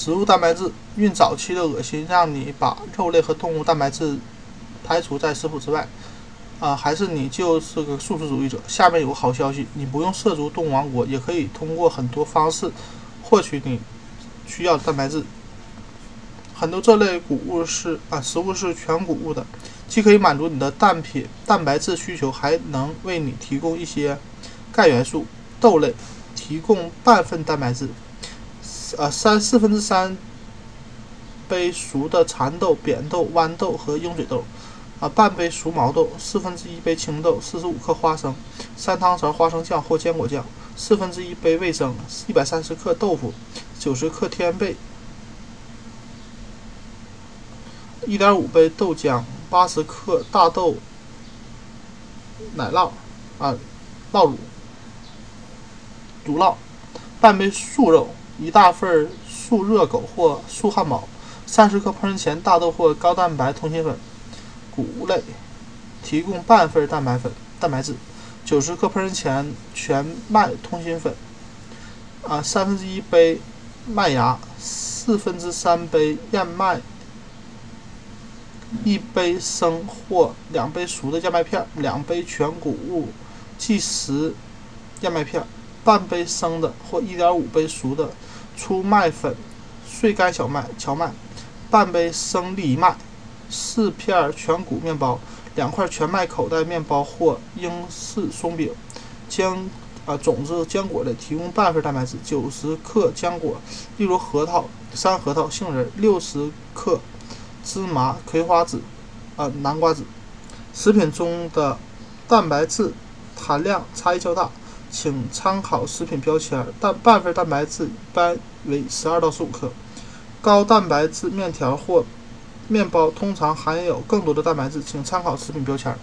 植物蛋白质，孕早期的恶心让你把肉类和动物蛋白质排除在食谱之外，啊，还是你就是个素食主义者？下面有个好消息，你不用涉足动物王国，也可以通过很多方式获取你需要的蛋白质。很多这类谷物是啊，食物是全谷物的，既可以满足你的蛋品蛋白质需求，还能为你提供一些钙元素。豆类提供半份蛋白质。呃，三四分之三杯熟的蚕豆、扁豆、豌豆和鹰嘴豆，啊，半杯熟毛豆，四分之一杯青豆，四十五克花生，三汤勺花生酱或坚果酱，四分之一杯味增，一百三十克豆腐，九十克天贝，一点五杯豆浆，八十克大豆奶酪，啊，酪乳，乳酪，半杯素肉。一大份素热狗或素汉堡，三十克烹饪前大豆或高蛋白通心粉，谷类提供半份蛋白粉蛋白质，九十克烹饪前全麦通心粉，啊，三分之一杯麦芽，四分之三杯燕麦，一杯生或两杯熟的燕麦片，两杯全谷物即食燕麦片，半杯生的或一点五杯熟的。粗麦粉、碎干小麦、荞麦，半杯生藜麦，四片全谷面包，两块全麦口袋面包或英式松饼，坚啊种子坚果类提供半份蛋白质，九十克坚果，例如核桃、山核桃、杏仁，六十克芝麻、葵花籽，啊南瓜籽。食品中的蛋白质含量差异较大。请参考食品标签。蛋半份蛋白质一般为十二到十五克，高蛋白质面条或面包通常含有更多的蛋白质，请参考食品标签。